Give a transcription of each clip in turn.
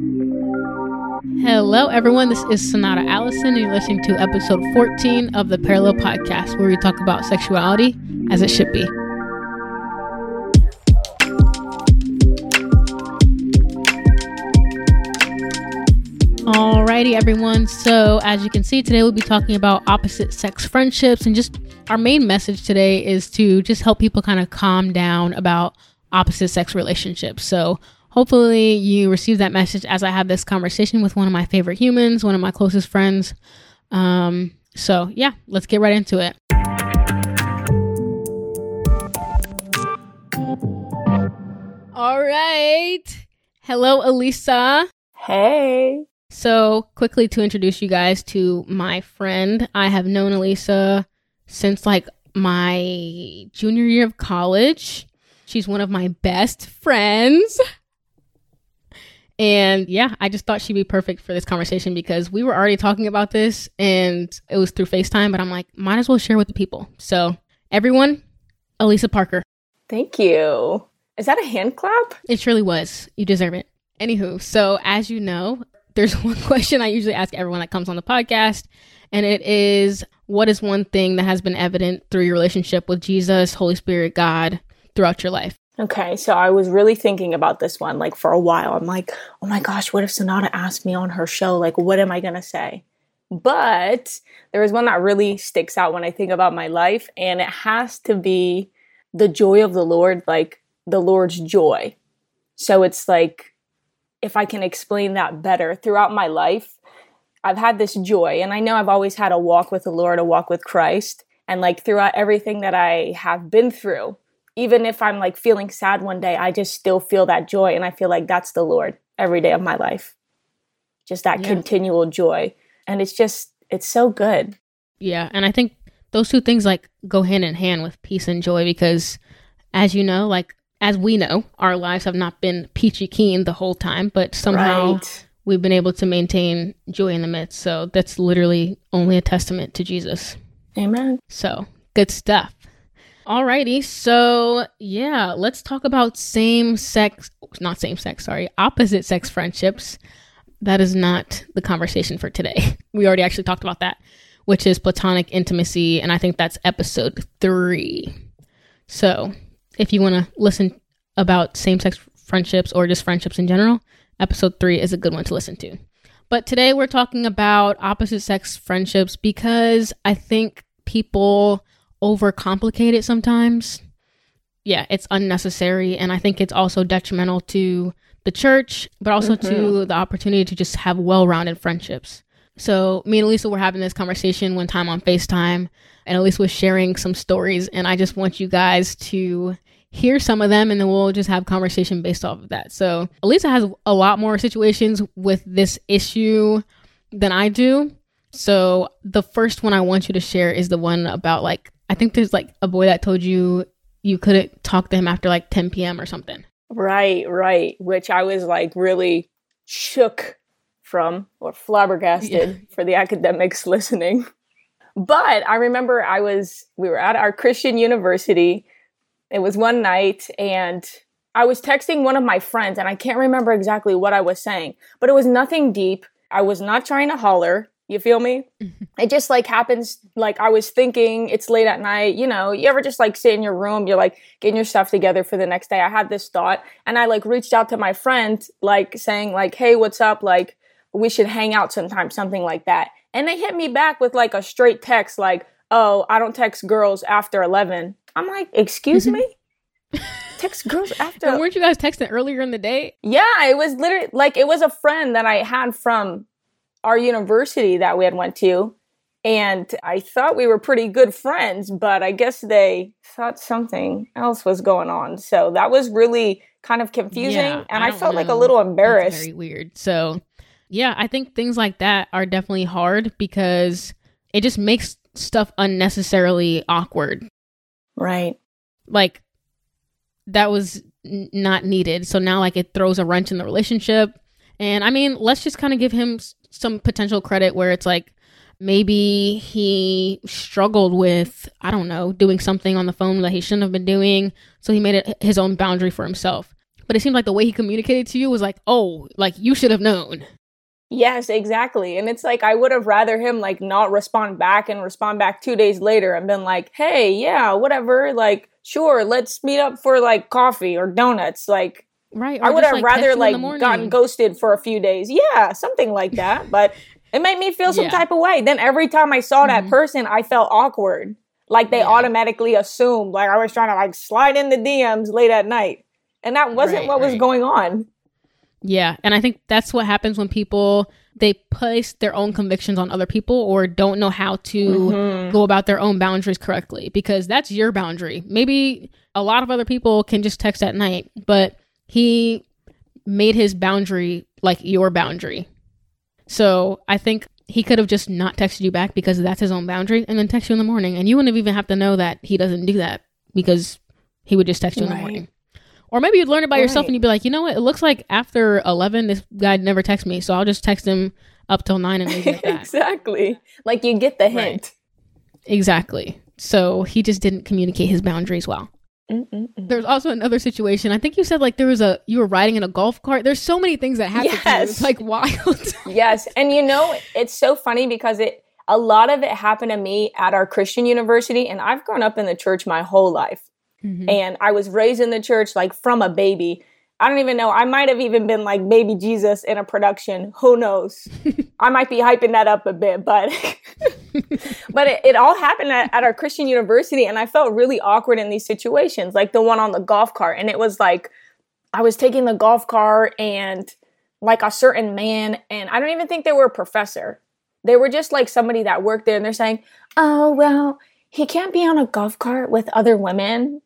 Hello, everyone. This is Sonata Allison, and you're listening to episode 14 of the Parallel Podcast, where we talk about sexuality as it should be. Alrighty, everyone. So, as you can see, today we'll be talking about opposite sex friendships, and just our main message today is to just help people kind of calm down about opposite sex relationships. So, hopefully, you receive that message as I have this conversation with one of my favorite humans, one of my closest friends. Um, so, yeah, let's get right into it. All right. Hello, Elisa. Hey. So, quickly to introduce you guys to my friend, I have known Elisa since like my junior year of college. She's one of my best friends. And yeah, I just thought she'd be perfect for this conversation because we were already talking about this and it was through FaceTime, but I'm like, might as well share with the people. So, everyone, Elisa Parker. Thank you. Is that a hand clap? It surely was. You deserve it. Anywho, so as you know, there's one question I usually ask everyone that comes on the podcast, and it is what is one thing that has been evident through your relationship with Jesus, Holy Spirit, God throughout your life? Okay, so I was really thinking about this one like for a while. I'm like, oh my gosh, what if Sonata asked me on her show? Like, what am I to say? But there is one that really sticks out when I think about my life, and it has to be the joy of the Lord, like the Lord's joy. So it's like, if I can explain that better throughout my life, I've had this joy, and I know I've always had a walk with the Lord, a walk with Christ. And like throughout everything that I have been through, even if I'm like feeling sad one day, I just still feel that joy. And I feel like that's the Lord every day of my life. Just that yeah. continual joy. And it's just, it's so good. Yeah. And I think those two things like go hand in hand with peace and joy because as you know, like as we know, our lives have not been peachy keen the whole time, but somehow right. we've been able to maintain joy in the midst. So that's literally only a testament to Jesus. Amen. So good stuff. Alrighty, so yeah, let's talk about same sex, not same sex, sorry, opposite sex friendships. That is not the conversation for today. We already actually talked about that, which is platonic intimacy, and I think that's episode three. So if you want to listen about same sex friendships or just friendships in general, episode three is a good one to listen to. But today we're talking about opposite sex friendships because I think people overcomplicate it sometimes. Yeah, it's unnecessary. And I think it's also detrimental to the church, but also mm-hmm. to the opportunity to just have well rounded friendships. So me and Elisa were having this conversation one time on FaceTime, and Elisa was sharing some stories, and I just want you guys to hear some of them and then we'll just have conversation based off of that. So Elisa has a lot more situations with this issue than I do. So the first one I want you to share is the one about like I think there's like a boy that told you you couldn't talk to him after like 10 p.m. or something. Right, right. Which I was like really shook from or flabbergasted yeah. for the academics listening. But I remember I was we were at our Christian university it was one night and I was texting one of my friends and I can't remember exactly what I was saying, but it was nothing deep. I was not trying to holler. You feel me? Mm-hmm. it just like happens like I was thinking it's late at night, you know, you ever just like sit in your room, you're like getting your stuff together for the next day. I had this thought and I like reached out to my friend like saying like, "Hey, what's up? Like we should hang out sometime," something like that. And they hit me back with like a straight text like, "Oh, I don't text girls after 11." I'm like, excuse mm-hmm. me? Text girls after. And weren't you guys texting earlier in the day? Yeah, it was literally like it was a friend that I had from our university that we had went to. And I thought we were pretty good friends, but I guess they thought something else was going on. So that was really kind of confusing. Yeah, and I, I felt know. like a little embarrassed. That's very weird. So, yeah, I think things like that are definitely hard because it just makes stuff unnecessarily awkward. Right. Like that was n- not needed. So now like it throws a wrench in the relationship. And I mean, let's just kind of give him some potential credit where it's like maybe he struggled with I don't know, doing something on the phone that he shouldn't have been doing, so he made it his own boundary for himself. but it seemed like the way he communicated to you was like, oh, like you should have known. Yes, exactly. And it's like I would have rather him like not respond back and respond back two days later and been like, hey, yeah, whatever. Like, sure, let's meet up for like coffee or donuts. Like, Right. I would have like, rather text you in the like gotten ghosted for a few days. Yeah, something like that. But it made me feel some Yeah. type of way. Then every time I saw that Mhm. person, I felt awkward. Like they Yeah. automatically assumed like I was trying to like slide in the DMs late at night. And that wasn't Right, what was going on. Yeah, and I think that's what happens when people they place their own convictions on other people or don't know how to Mhm. go about their own boundaries correctly because that's your boundary. Maybe a lot of other people can just text at night, but he made his boundary like your boundary. So, I think he could have just not texted you back because that's his own boundary and then text you in the morning and you wouldn't even have to know that he doesn't do that because he would just text you in the Right. morning. Or maybe you'd learn it by yourself and you'd be like, you know what? It looks like after 11, this guy never texts me. So I'll just text him up till 9 and leave it exactly. Like you get the hint. Right. exactly. So he just didn't communicate his boundaries well. Mm-mm-mm. There's also another situation. I think you said like there was a, you were riding in a golf cart. There's so many things that happened to you. Yes. It's like wild. yes and you know it's so funny because it a lot of it happened to me at our christian university and i've grown up in the church my whole life Mhm. and i was raised in the church like from a baby i don't even know. I might have even been like baby jesus in a production. Who knows? I might be hyping that up a bit but but it, it all happened at, at our christian university and i felt really awkward in these situations like the one on the golf cart. And it was like i was taking the golf cart and like a certain man and i don't even think they were a professor. They were just like somebody that worked there and they're saying oh well he can't be on a golf cart with other women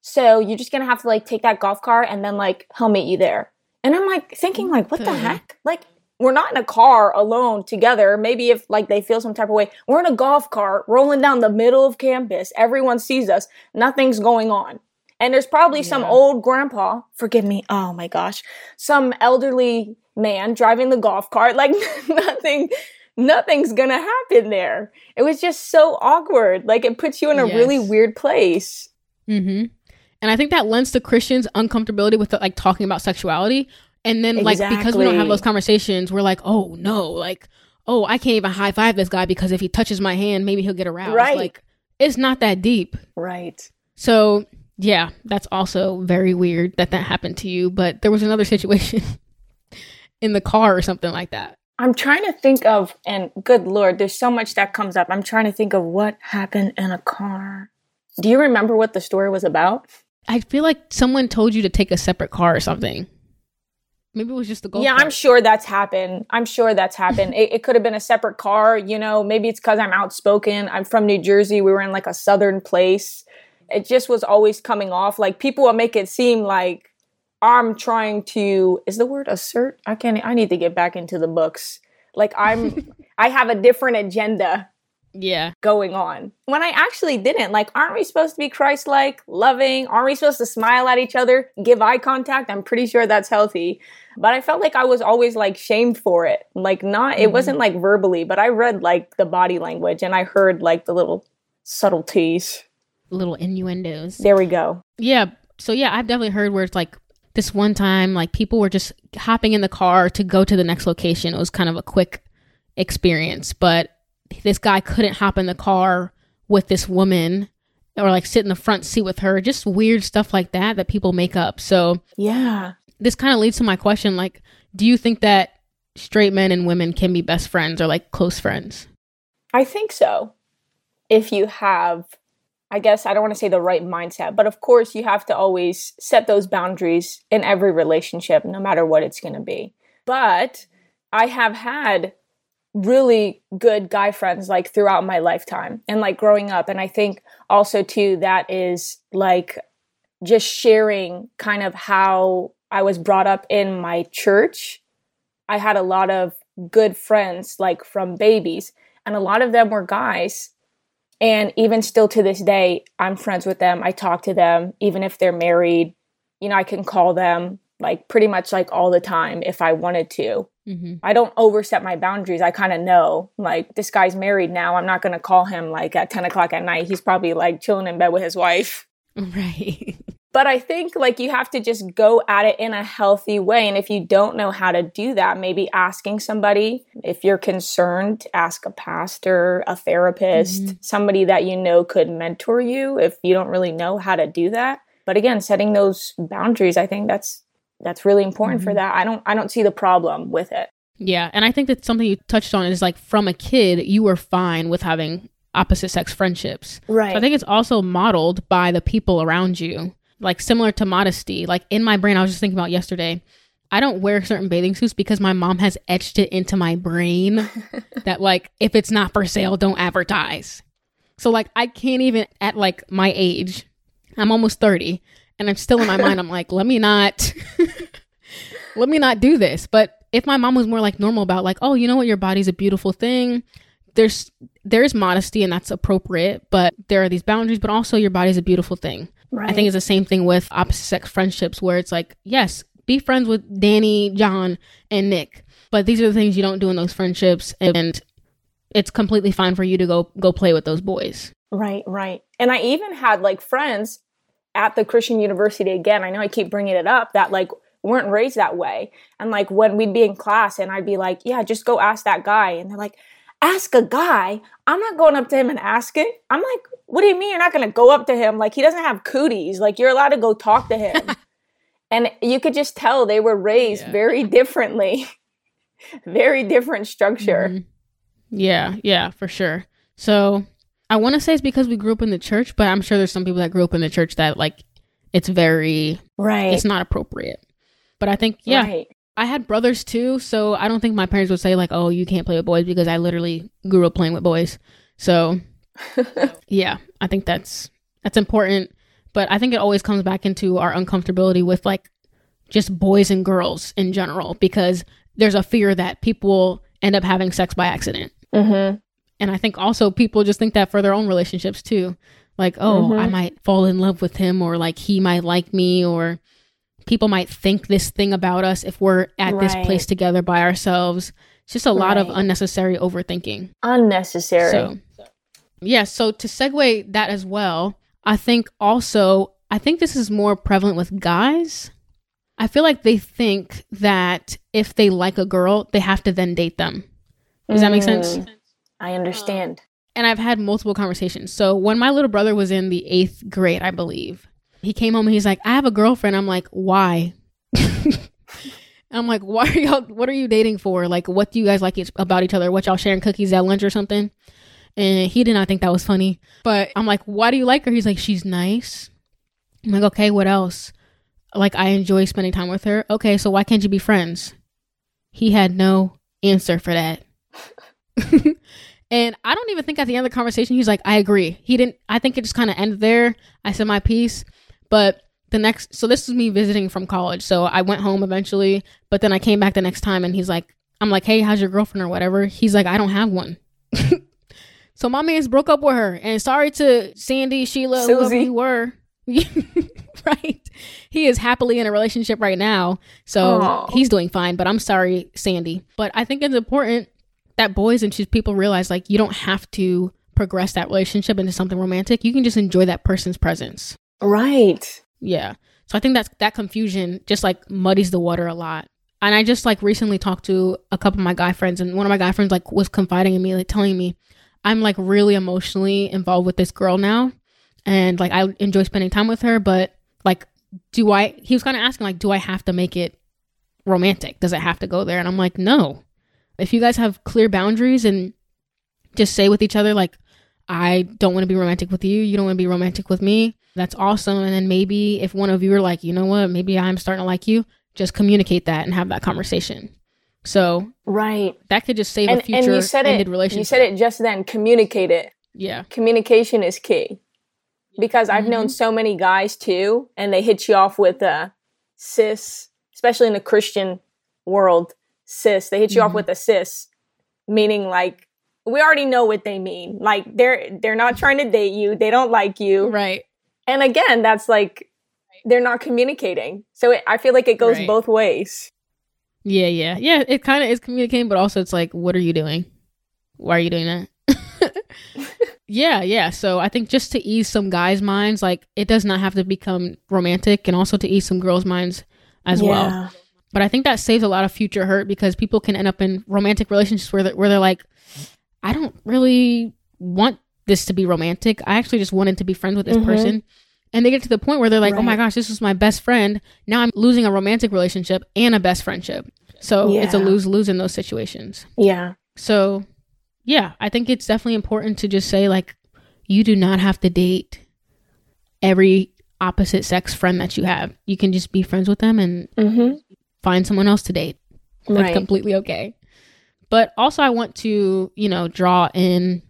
so you're just gonna have to like take that golf cart and then like he'll meet you there. And i'm like thinking like what the heck? Like we're not in a car alone together. Maybe if like they feel some type of way we're in a golf cart rolling down the middle of campus. Everyone sees us. Nothing's going on. And there's probably some old grandpa forgive me oh my gosh some elderly man driving the golf cart like nothing nothing's gonna happen there. It was just so awkward. Like it puts you in a really weird place. Hmm And I think that lends to Christians uncomfortability with like talking about sexuality. And then like because we don't have those conversations, we're like, oh no, like, oh, I can't even high five this guy because if he touches my hand, maybe he'll get aroused. Right. Like it's not that deep. right So yeah, that's also very weird that that happened to you. But there was another situation in the car or something like that. i'm trying to think of and good lord there's so much that comes up i'm trying to think of what happened in a car do you remember what the story was about I feel like someone told you to take a separate car or something. Maybe it was just the golf. yeah, I'm sure that's happened. I'm sure that's happened. it, it could have been a separate car, you know, maybe it's because I'm outspoken. I'm from New Jersey. We were in like a southern place. It just was always coming off. Like people will make it seem like I'm trying to, is the word assert? I can't, I need to get back into the books. Like I'm, I have a different agenda Yeah. going on when I actually didn't. Like, aren't we supposed to be Christ like, loving? Aren't we supposed to smile at each other, give eye contact? I'm pretty sure that's healthy. But I felt like I was always like shamed for it. Like, not, it Mhm. wasn't like verbally, but I read like the body language and I heard like the little subtleties. Little innuendos. There we go. Yeah. So yeah, I've definitely heard where it's like this one time, like people were just hopping in the car to go to the next location. It was kind of a quick experience, but this guy couldn't hop in the car with this woman or like sit in the front seat with her. Just weird stuff like that that people make up. So Yeah. this kind of leads to my question like, do you think that straight men and women can be best friends or like close friends? I think so. If you have, I guess I don't want to say the right mindset, but of course you have to always set those boundaries in every relationship, no matter what it's going to be. But I have had really good guy friends like throughout my lifetime and like growing up. And I think also too, that is like just sharing kind of how I was brought up in my church. I had a lot of good friends like from babies and a lot of them were guys. And even still to this day, I'm friends with them. I talk to them, even if they're married. You know, I can call them like pretty much like all the time if I wanted to. Mm-hmm. I don't overstep my boundaries. I kind of know, like, this guy's married now. I'm not going to call him like at 10 o'clock at night. He's probably like chilling in bed with his wife. Right. but I think like you have to just go at it in a healthy way. And if you don't know how to do that, maybe asking somebody, if you're concerned, ask a pastor, a therapist, mm-hmm. somebody that you know could mentor you if you don't really know how to do that. But again, setting those boundaries, I think that's that's really important mm-hmm. for that. I don't I don't see the problem with it. Yeah, and I think that something you touched on is like from a kid, you were fine with having opposite sex friendships. Right. So I think it's also modeled by the people around you like similar to modesty. Like in my brain, I was just thinking about yesterday. I don't wear certain bathing suits because my mom has etched it into my brain that like if it's not for sale, don't advertise. So like I can't even at like my age, I'm almost 30 and I'm still in my mind I'm like let me not let me not do this. But if my mom was more like normal about like oh, you know what your body's a beautiful thing, there's there's modesty and that's appropriate, but there are these boundaries, but also your body's a beautiful thing. Right. I think it's the same thing with opposite sex friendships where it's like, yes, be friends with Danny, John, and Nick, but these are the things you don't do in those friendships and it's completely fine for you to go go play with those boys. Right, right. And I even had like friends at the Christian University again. I know I keep bringing it up that like weren't raised that way. And like when we'd be in class and I'd be like, "Yeah, just go ask that guy." And they're like, "Ask a guy?" I'm not going up to him and asking. I'm like, what do you mean you're not going to go up to him? Like, he doesn't have cooties. Like, you're allowed to go talk to him. and you could just tell they were raised yeah. very differently, very different structure. Mm-hmm. Yeah, yeah, for sure. So I want to say it's because we grew up in the church, but I'm sure there's some people that grew up in the church that, like, it's very, right. It's not appropriate. But I think, yeah, right. I had brothers too, so I don't think my parents would say like, "Oh, you can't play with boys," because I literally grew up playing with boys. So, yeah, I think that's that's important. But I think it always comes back into our uncomfortability with like just boys and girls in general, because there's a fear that people end up having sex by accident. Mm-hmm. And I think also people just think that for their own relationships too. Like, oh, mm-hmm. I might fall in love with him, or like he might like me, or people might think this thing about us if we're at right. this place together by ourselves. It's just a right. lot of unnecessary overthinking. Unnecessary. So, yeah. So to segue that as well, I think also, I think this is more prevalent with guys. I feel like they think that if they like a girl, they have to then date them. Does mm, that make sense? I understand. and I've had multiple conversations. So when my little brother was in the eighth grade, I believe, he came home and he's like, I have a girlfriend. I'm like, why? I'm like, why are y'all, what are you dating for? Like, what do you guys like about each other? What y'all sharing cookies at lunch or something? And he did not think that was funny. But I'm like, why do you like her? He's like, she's nice. I'm like, okay, what else? Like, I enjoy spending time with her. Okay, so why can't you be friends? He had no answer for that. and I don't even think at the end of the conversation, he's like, I agree. He didn't, I think it just kind of ended there. I said my piece. But the next, so this was me visiting from college. So I went home eventually, but then I came back the next time and he's like, I'm like, hey, how's your girlfriend or whatever? He's like, I don't have one. so my man's broke up with her. And sorry to Sandy, Sheila, Susie. whoever you were. right. He is happily in a relationship right now. So Aww. he's doing fine. But I'm sorry, Sandy. But I think it's important that boys and she's people realize like you don't have to progress that relationship into something romantic. You can just enjoy that person's presence. Right. Yeah. So I think that's that confusion just like muddies the water a lot. And I just like recently talked to a couple of my guy friends and one of my guy friends like was confiding in me, like telling me I'm like really emotionally involved with this girl now. And like I enjoy spending time with her, but like do I he was kind of asking like do I have to make it romantic? Does it have to go there? And I'm like, no. If you guys have clear boundaries and just say with each other like I don't want to be romantic with you, you don't want to be romantic with me, that's awesome. And then maybe if one of you are like, you know what, maybe I'm starting to like you, just communicate that and have that conversation. So right, that could just save and, a future and you said ended it, relationship. You said it just then. Communicate it. Yeah, communication is key. Because I've mm-hmm. known so many guys too, and they hit you off with a sis, especially in the Christian world. Sis, they hit you mm-hmm. off with a sis, meaning like we already know what they mean. Like they're they're not trying to date you. They don't like you. Right. And again, that's like they're not communicating. So it, I feel like it goes right. both ways. Yeah, yeah. Yeah, it kind of is communicating, but also it's like what are you doing? Why are you doing that? Yeah, yeah. So I think just to ease some guys' minds, like it does not have to become romantic, and also to ease some girls' minds as Yeah. well. But I think that saves a lot of future hurt because people can end up in romantic relationships where they're, where they're like, I don't really want this to be romantic. I actually just wanted to be friends with this Mhm. person. And they get to the point where they're like, oh my gosh, this was my best friend. Now I'm losing a romantic relationship and a best friendship. So it's a lose lose in those situations. Yeah. So, yeah, I think it's definitely important to just say, like, you do not have to date every opposite sex friend that you have. You can just be friends with them and Mm-hmm. Find someone else to date. That's Right. completely okay. But also, I want to, you know, draw in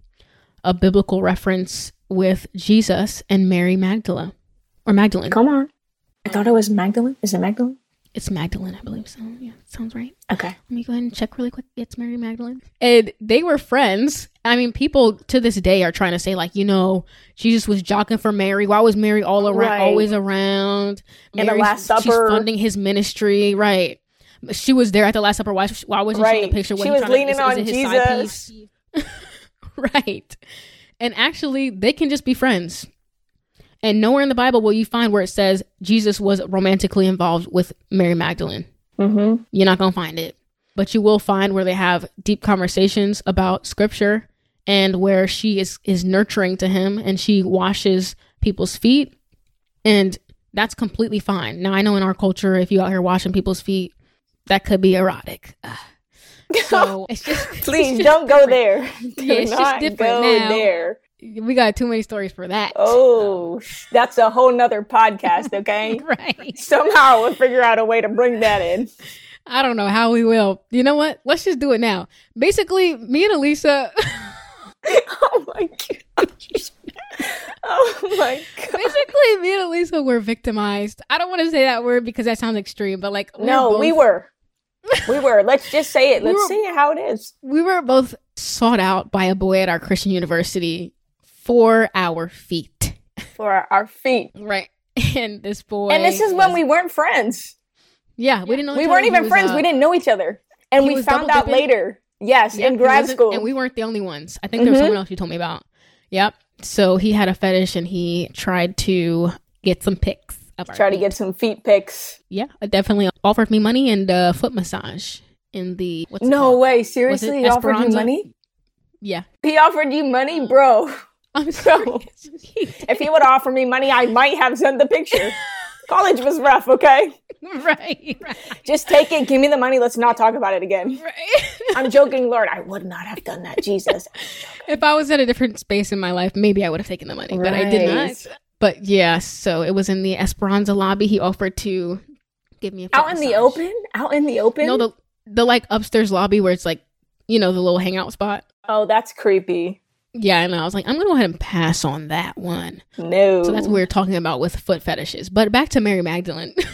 a biblical reference with Jesus and Mary Magdala or Magdalene. Come on. I thought it was Magdalene. Is it Magdalene? It's Magdalene, I believe so. Yeah, sounds right. Okay. Let me go ahead and check really quick. It's Mary Magdalene. And they were friends. I mean, people to this day are trying to say, like, you know, Jesus was jockeying for Mary. Why was Mary all around, Right. always around? In the Last She's Supper. funding his ministry. Right. She was there at the Last Supper. Why, why wasn't she in the picture? She he was leaning is on it his side Jesus. piece? right. And actually, they can just be friends. And nowhere in the Bible will you find where it says Jesus was romantically involved with Mary Magdalene. Mm-hmm. You're not going to find it. But you will find where they have deep conversations about scripture and where she is is nurturing to him and she washes people's feet and that's completely fine. Now I know in our culture if you out here washing people's feet that could be erotic. Ugh. So it's just Please it's just don't go there. Do Yeah, it's just different go now. there. We got too many stories for that. Oh, um, that's a whole nother podcast, okay? right. Somehow we'll figure out a way to bring that in. I don't know how we will. You know what? Let's just do it now. Basically, me and Elisa my gosh. Oh my god. Basically, me and Elisa were victimized. I don't want to say that word because that sounds extreme, but like, No, both, we were. We were. Let's just say it. Let's were- say it how it is. we were both sought out by a boy at our Christian university for our feet, For our, feet. right? And this boy, And this is when we weren't friends. yeah, we didn't know. We weren't even was, friends. uh, we didn't know each other. And he we found out double-dipping. later. Yes, yeah, in grad school. and we weren't the only ones. I think there was Mhm. someone else you told me about. Yep. So he had a fetish, and he tried to get some pics. Try to feet. get some feet pics. Yeah, definitely offered me money and uh, foot massage in the what's No called? way. Seriously? He offered you money? Yeah, He offered you money, bro. I'm sorry. If he would offer me money, I might have sent the picture. College was rough, okay? right, right, Just take it. Give me the money. Let's not talk about it again. right. I'm joking, Lord. I would not have done that, Jesus. if I was at a different space in my life, maybe I would have taken the money, but I did not. But yeah, so it was in the Esperanza lobby. He offered to give me a Out in the open? Out in the open? No, the the like upstairs lobby where it's like you know the little hangout spot. oh, that's creepy. Yeah, and I was like, I'm gonna go ahead and pass on that one. No. So that's what we are talking about with foot fetishes. But back to Mary Magdalene.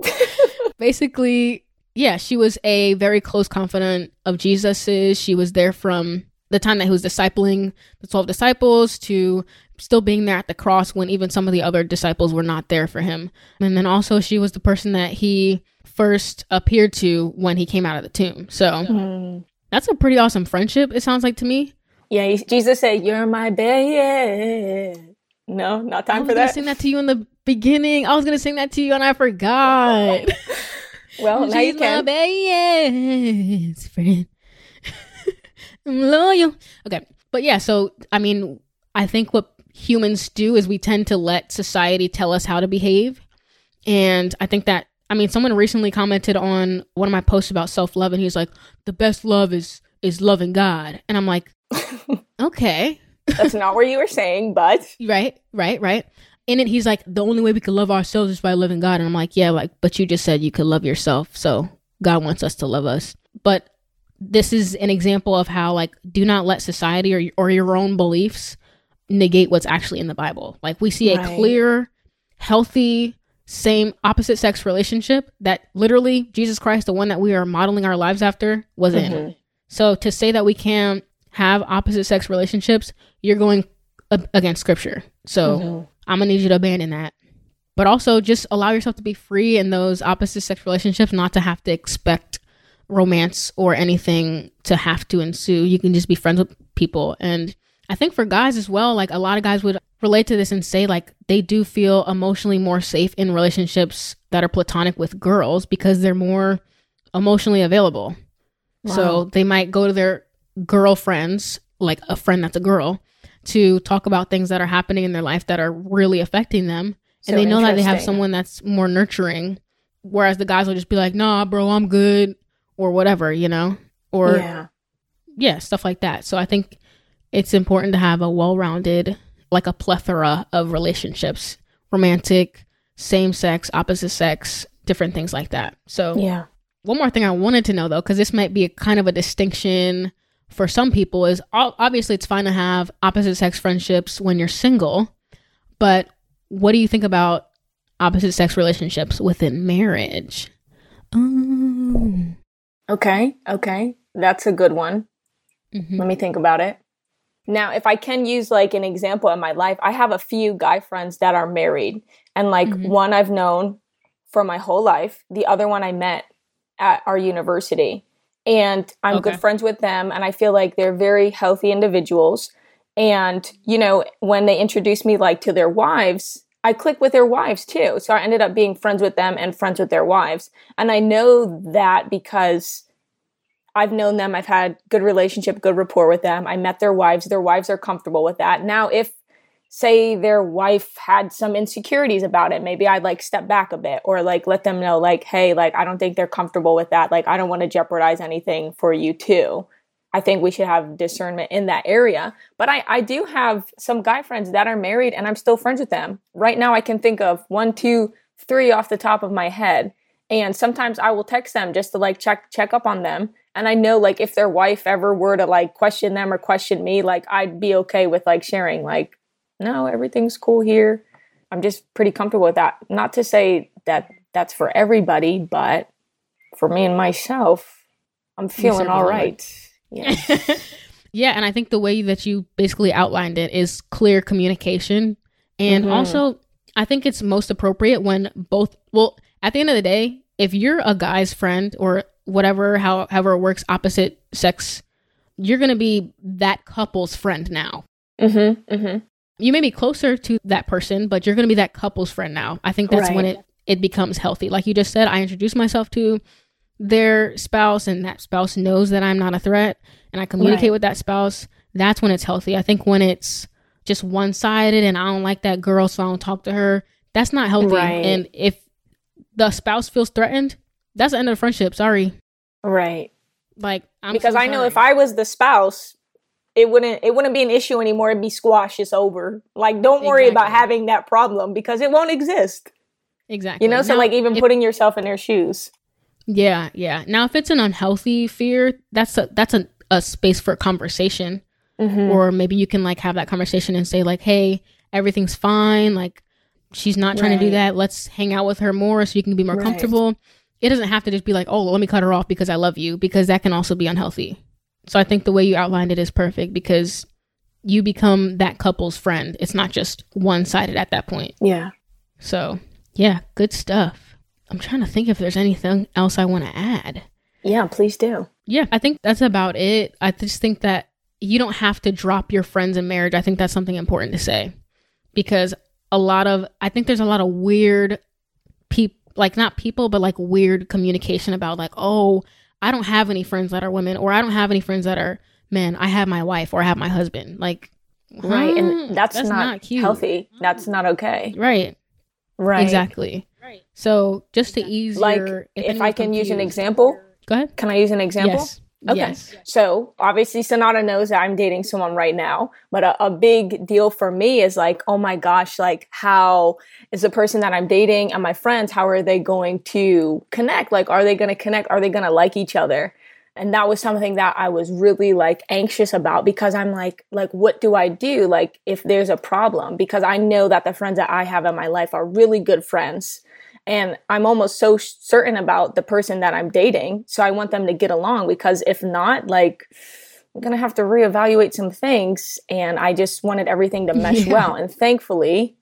Basically, yeah, she was a very close confidant of Jesus's. She was there from the time that he was discipling the 12 disciples to still being there at the cross when even some of the other disciples were not there for him. And then also she was the person that he first appeared to when he came out of the tomb. So Hmm. that's a pretty awesome friendship, it sounds like to me. Yeah, Jesus said, You're my baby. No, not I time was for that. sing that to you in the beginning. I was gonna sing that to you and I forgot. Well, now you She's my best friend. I'm loyal. Okay, but yeah. So I mean, I think what humans do is we tend to let society tell us how to behave, and I think that I mean, someone recently commented on one of my posts about self love, and he's like, "The best love is is loving God," and I'm like, okay. That's not what you were saying, but Right, right, right. In it, he's like, the only way we can love ourselves is by loving God. And I'm like, yeah, like, but you just said you could love yourself. So God wants us to love us. But this is an example of how, like, do not let society or, or your own beliefs negate what's actually in the Bible. Like, we see a clear, healthy, same opposite sex relationship that literally Jesus Christ, the one that we are modeling our lives after, was in. Mhm. So to say that we can't have opposite sex relationships, you're going against scripture. So Mhm. I'm gonna need you to abandon that. But also just allow yourself to be free in those opposite sex relationships, not to have to expect romance or anything to have to ensue. You can just be friends with people. And I think for guys as well, like a lot of guys would relate to this and say like they do feel emotionally more safe in relationships that are platonic with girls because they're more emotionally available. Wow. So they might go to their girlfriends, like a friend that's a girl, to talk about things that are happening in their life that are really affecting them. So and they know that they have someone that's more nurturing. Whereas the guys will just be like, nah, bro, I'm good, or whatever, you know? Or, yeah, yeah stuff like that. So I think it's important to have a well rounded, like a plethora of relationships romantic, same sex, opposite sex, different things like that. So, yeah. One more thing I wanted to know though, because this might be a kind of a distinction for some people, is obviously it's fine to have opposite sex friendships when you're single, but what do you think about opposite sex relationships within marriage? Oh. Okay, okay. That's a good one. Mm-hmm. Let me think about it. Now, if I can use like an example in my life, I have a few guy friends that are married. And like mm-hmm. one I've known for my whole life, the other one I met at our university. And I'm okay. good friends with them. And I feel like they're very healthy individuals. And, you know, when they introduced me like to their wives, I clicked with their wives too. So I ended up being friends with them and friends with their wives. And I know that because I've known them. I've had good relationship, good rapport with them. I met their wives. Their wives are comfortable with that. Now, if say their wife had some insecurities about it, maybe I'd like step back a bit or like let them know like, hey, like I don't think they're comfortable with that. Like I don't want to jeopardize anything for you too. I think we should have discernment in that area. But I, I do have some guy friends that are married and I'm still friends with them. Right now I can think of one, two, three off the top of my head. And sometimes I will text them just to like check check up on them and I know like if their wife ever were to like question them or question me, like I'd be okay with like sharing, like, no, everything's cool here. I'm just pretty comfortable with that. Not to say that that's for everybody, but for me and myself, I'm feeling all right. Yeah. yeah. And I think the way that you basically outlined it is clear communication. And mm-hmm. also, I think it's most appropriate when both, well, at the end of the day, if you're a guy's friend or whatever, how, however it works, opposite sex, you're going to be that couple's friend now. Mm-hmm, mm-hmm. You may be closer to that person, but you're going to be that couple's friend now. I think that's right. when it, it becomes healthy. Like you just said, I introduce myself to their spouse, and that spouse knows that I'm not a threat, and I communicate right. with that spouse. That's when it's healthy. I think when it's just one sided and I don't like that girl, so I don't talk to her, that's not healthy. Right. And if the spouse feels threatened, that's the end of the friendship. Sorry. Right. Like I'm because so I know if I was the spouse, it wouldn't it wouldn't be an issue anymore. It'd be squashed. It's over. Like don't worry exactly. about having that problem because it won't exist. Exactly. You know, so now, like even if, putting yourself in their shoes. Yeah, yeah. Now if it's an unhealthy fear, that's a that's a, a space for conversation. Mm-hmm. Or maybe you can like have that conversation and say like, "Hey, everything's fine. Like she's not trying right. to do that. Let's hang out with her more so you can be more right. comfortable." it doesn't have to just be like, oh, let me cut her off because I love you, because that can also be unhealthy. So I think the way you outlined it is perfect because you become that couple's friend. It's not just one sided at that point. Yeah. So, yeah, good stuff. I'm trying to think if there's anything else I want to add. Yeah, please do. Yeah, I think that's about it. I just think that you don't have to drop your friends in marriage. I think that's something important to say because a lot of, I think there's a lot of weird people like not people, but like weird communication about like, oh, I don't have any friends that are women, or I don't have any friends that are men. I have my wife or I have my husband. Like, right, and that's, that's not, not cute. healthy. That's not okay. Right. Right. Exactly. Right. So just to ease like, your, if, if I can confused, use an example, go ahead. Can I use an example? Yes. Okay. Yes. So obviously Sonata knows that I'm dating someone right now, but a, a, big deal for me is like, oh my gosh, like how is the person that I'm dating and my friends, how are they going to connect? Like, are they going to connect? Are they going to like each other? And that was something that I was really like anxious about because I'm like, like, what do I do? Like, if there's a problem, because I know that the friends that I have in my life are really good friends and I'm almost so certain about the person that I'm dating. So I want them to get along because if not, like, I'm going to have to reevaluate some things. And I just wanted everything to mesh yeah. well. And thankfully,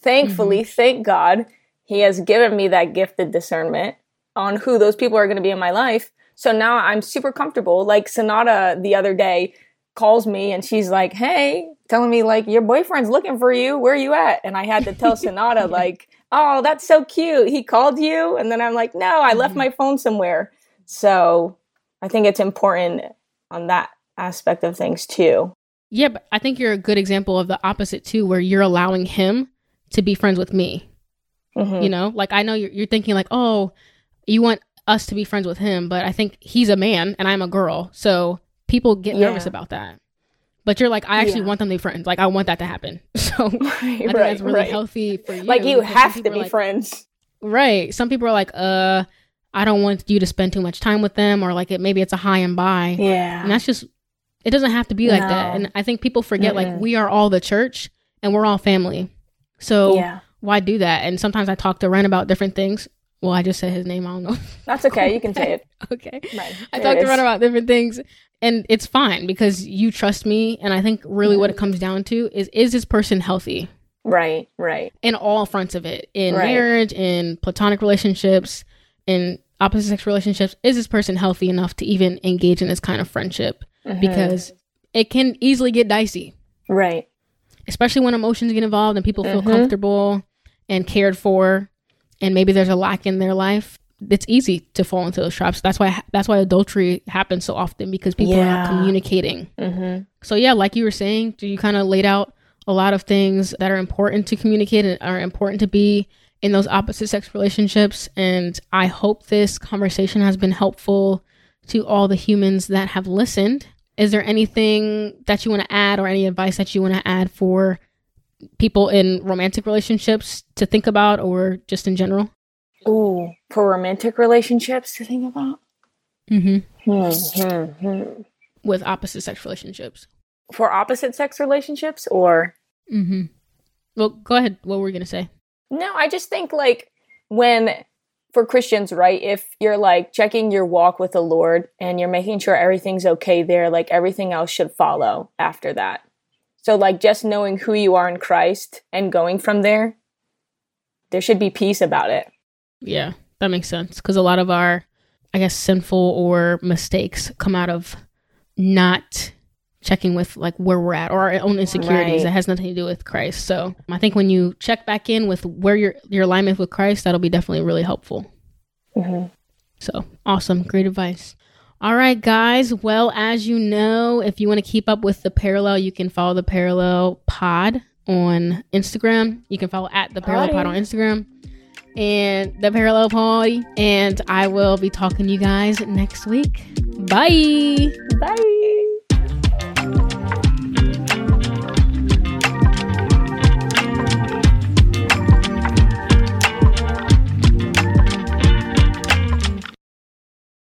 thankfully, mm-hmm. thank God, He has given me that gifted discernment on who those people are going to be in my life. So now I'm super comfortable. Like Sonata the other day, calls me and she's like, "Hey," telling me like, "Your boyfriend's looking for you. Where are you at?" And I had to tell Sonata like, "Oh, that's so cute. He called you." And then I'm like, "No, I mm-hmm. left my phone somewhere." So, I think it's important on that aspect of things too. Yeah, but I think you're a good example of the opposite too, where you're allowing him to be friends with me. Mm-hmm. You know, like I know you're, you're thinking like, oh, you want us to be friends with him, but I think he's a man and I'm a girl, so people get yeah. nervous about that. But you're like, I actually yeah. want them to be friends. Like, I want that to happen. So right, I think right, that's really right. healthy for you. Like, you have to be like, friends. Right. Some people are like, uh, I don't want you to spend too much time with them, or like it maybe it's a high and by. Yeah. And that's just it doesn't have to be like no. that. And I think people forget mm like we are all the church and we're all family. So yeah. why do that? And sometimes I talk to Ren about different things. Well, I just said his name. I don't know. That's okay. You can say it. okay. Right. I talk to Ren about different things and it's fine because you trust me and i think really what it comes down to is is this person healthy? Right right. In all fronts of it in right. marriage in platonic relationships in opposite sex relationships is this person healthy enough to even engage in this kind of friendship? Mm-hmm. because it can easily get dicey. Right. Especially when emotions get involved and people feel mm-hmm. comfortable and cared for and maybe there's a lack in their life it's easy to fall into those traps. That's why that's why adultery happens so often because people yeah. are not communicating. Mm-hmm. So yeah, like you were saying, you kind of laid out a lot of things that are important to communicate and are important to be in those opposite sex relationships. And I hope this conversation has been helpful to all the humans that have listened. Is there anything that you want to add or any advice that you want to add for people in romantic relationships to think about or just in general? Ooh, for romantic relationships to think about. Mm-hmm. Mm-hmm. With opposite sex relationships. For opposite sex relationships, or. Mm-hmm. Well, go ahead. What were you gonna say? No, I just think like when for Christians, right? If you're like checking your walk with the Lord and you're making sure everything's okay there, like everything else should follow after that. So, like, just knowing who you are in Christ and going from there, there should be peace about it. Yeah, that makes sense. Because a lot of our, I guess, sinful or mistakes come out of not checking with like where we're at or our own insecurities right. that has nothing to do with Christ. So I think when you check back in with where your your alignment with Christ, that'll be definitely really helpful. Mm-hmm. So awesome, great advice. All right, guys. Well, as you know, if you want to keep up with the parallel, you can follow the parallel pod on Instagram. You can follow at the parallel pod on Instagram and the parallel party. And I will be talking to you guys next week. Bye. Bye.